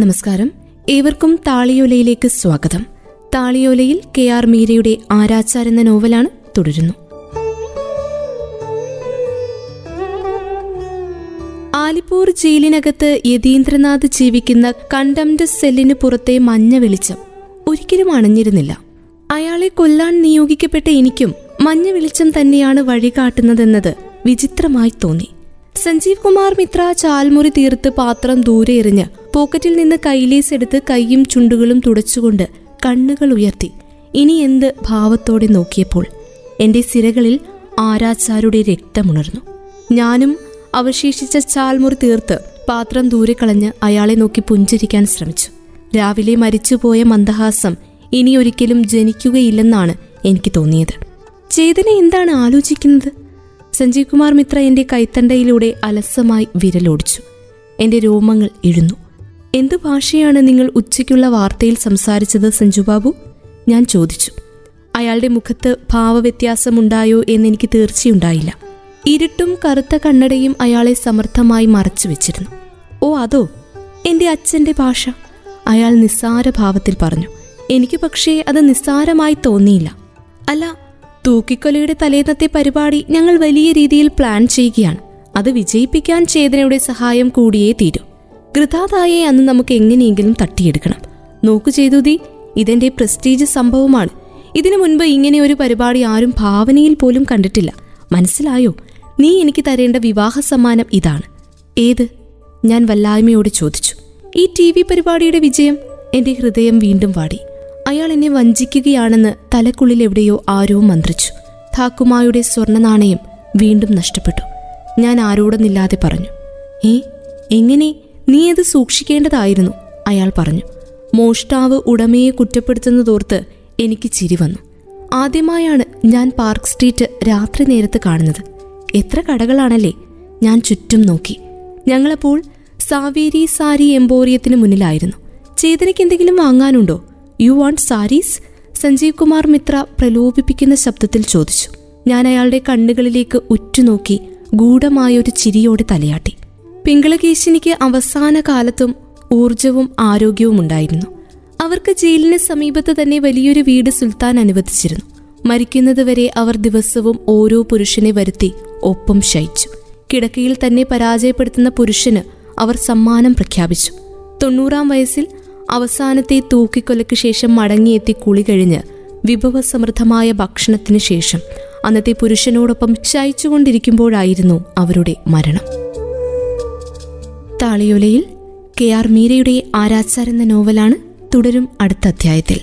നമസ്കാരം. ഏവർക്കും താളിയോലയിലേക്ക് സ്വാഗതം. താളിയോലയിൽ കെ ആർ മീരയുടെ ആരാച്ചാർ എന്ന നോവലാണ് തുടരുന്നു. ആലിപ്പൂർ ജയിലിനകത്ത് യതീന്ദ്രനാഥ് ജീവിക്കുന്ന കണ്ടംഡ് സെല്ലിന് പുറത്തെ മഞ്ഞ വെളിച്ചം ഒരിക്കലും അണഞ്ഞിരുന്നില്ല. അയാളെ കൊല്ലാൻ നിയോഗിക്കപ്പെട്ട എനിക്കും മഞ്ഞ വെളിച്ചം തന്നെയാണ് വഴികാട്ടുന്നതെന്നത് വിചിത്രമായി തോന്നി. സഞ്ജീവ് കുമാർ മിത്ര ചാൽമുറി തീർത്ത് പാത്രം ദൂരെ എറിഞ്ഞ് പോക്കറ്റിൽ നിന്ന് കൈലീസ് എടുത്ത് കൈയും ചുണ്ടുകളും തുടച്ചുകൊണ്ട് കണ്ണുകൾ ഉയർത്തി. ഇനി എന്ത് ഭാവത്തോടെ നോക്കിയപ്പോൾ എന്റെ സിരകളിൽ ആരാച്ചാരുടെ രക്തമുണർന്നു. ഞാനും അവശേഷിച്ച ചാൽമുറി തീർത്ത് പാത്രം ദൂരെ കളഞ്ഞ് അയാളെ നോക്കി പുഞ്ചിരിക്കാൻ ശ്രമിച്ചു. രാവിലെ മരിച്ചുപോയ മന്ദഹാസം ഇനിയൊരിക്കലും ജനിക്കുകയില്ലെന്നാണ് എനിക്ക് തോന്നിയത്. ചേതന എന്താണ് ആലോചിക്കുന്നത്? സഞ്ജീവ് കുമാർ മിത്ര എന്റെ കൈത്തണ്ടയിലൂടെ അലസമായി വിരലോടിച്ചു. എന്റെ രോമങ്ങൾ ഇഴുന്നു. എന്തു ഭാഷയാണ് നിങ്ങൾ ഉച്ചയ്ക്കുള്ള വാർത്തയിൽ സംസാരിച്ചത് സഞ്ജു ബാബു ഞാൻ ചോദിച്ചു. അയാളുടെ മുഖത്ത് ഭാവവ്യത്യാസമുണ്ടായോ എന്നെനിക്ക് തീർച്ചയുണ്ടായില്ല. ഇരുട്ടും കറുത്ത കണ്ണടയും അയാളെ സമർത്ഥമായി മറച്ചു വെച്ചിരുന്നു. ഓ അതോ? എന്റെ അച്ഛന്റെ ഭാഷ? അയാൾ നിസ്സാര ഭാവത്തിൽ പറഞ്ഞു. എനിക്ക് പക്ഷേ അത് നിസ്സാരമായി തോന്നിയില്ല. അല്ല തൂക്കിക്കൊലയുടെ തലേന്നത്തെ പരിപാടി ഞങ്ങൾ വലിയ രീതിയിൽ പ്ലാൻ ചെയ്യുകയാണ്. അത് വിജയിപ്പിക്കാൻ ചേതനയുടെ സഹായം കൂടിയേ തീരൂ. ഗൃതാതായെ അന്ന് നമുക്ക് എങ്ങനെയെങ്കിലും തട്ടിയെടുക്കണം. നോക്കു ചെയ്തു ദീ ഇതെന്റെ പ്രസ്റ്റീജ് സംഭവമാണ്. ഇതിനു മുൻപ് ഇങ്ങനെ ഒരു പരിപാടി ആരും ഭാവനയിൽ പോലും കണ്ടിട്ടില്ല. മനസ്സിലായോ? നീ എനിക്ക് തരേണ്ട വിവാഹ സമ്മാനം ഇതാണ്. ഏത്? ഞാൻ വല്ലായ്മയോട് ചോദിച്ചു. ഈ ടി വി പരിപാടിയുടെ വിജയം? എന്റെ ഹൃദയം വീണ്ടും വാടി. അയാൾ എന്നെ വഞ്ചിക്കുകയാണെന്ന് തലക്കുള്ളിൽ എവിടെയോ ആരോ മന്ത്രിച്ചു. താക്കുമായുടെ സ്വർണ നാണയം വീണ്ടും നഷ്ടപ്പെട്ടു. ഞാൻ ആരോടൊന്നില്ലാതെ പറഞ്ഞു. ഏ? എങ്ങനെ? നീ അത് സൂക്ഷിക്കേണ്ടതായിരുന്നു അയാൾ പറഞ്ഞു. മോഷ്ടാവ് ഉടമയെ കുറ്റപ്പെടുത്തുന്നതോർത്ത് എനിക്ക് ചിരി വന്നു. ആദ്യമായാണ് ഞാൻ പാർക്ക് സ്ട്രീറ്റ് രാത്രി നേരത്ത് കാണുന്നത്. എത്ര കടകളാണല്ലേ? ഞാൻ ചുറ്റും നോക്കി. ഞങ്ങളപ്പോൾ സാവേരി സാരി എംപോറിയത്തിന് മുന്നിലായിരുന്നു. ചേതനയ്ക്ക് എന്തെങ്കിലും വാങ്ങാനുണ്ടോ? You want saris Sanjeev Kumar Mitra പ്രലോഭിപ്പിക്കുന്ന ശബ്ദത്തിൽ ചോദിച്ചു. ഞാൻ അയാളുടെ കണ്ണുകളിലേക്ക് ഉറ്റുനോക്കി ഗൂഢമായൊരു ചിരിയോടെ തലയാട്ടി. പിങ്കളകേശിനിക്ക് അവസാന കാലത്തും ഊർജവും ആരോഗ്യവും ഉണ്ടായിരുന്നു. അവർക്ക് ജയിലിന് സമീപത്ത് തന്നെ വലിയൊരു വീട് സുൽത്താൻ അനുവദിച്ചിരുന്നു. മരിക്കുന്നതുവരെ അവർ ദിവസവും ഓരോ പുരുഷനെ വരുത്തി ഒപ്പം ശയിച്ചു. കിടക്കയിൽ തന്നെ പരാജയപ്പെടുത്തുന്ന പുരുഷന് അവർ സമ്മാനം പ്രഖ്യാപിച്ചു. തൊണ്ണൂറാം വയസ്സിൽ അവസാനത്തെ തൂക്കിക്കൊലയ്ക്ക് ശേഷം മടങ്ങിയെത്തി കുളി കഴിഞ്ഞ് വിഭവസമൃദ്ധമായ ഭക്ഷണത്തിന് ശേഷം അന്നത്തെ പുരുഷനോടൊപ്പം ശയിച്ചുകൊണ്ടിരിക്കുമ്പോഴായിരുന്നു അവരുടെ മരണം. താളിയോലയിൽ കെ ആർ മീരയുടെ ആരാച്ചാർ എന്ന നോവലാണ് തുടരും അടുത്ത അധ്യായത്തിൽ.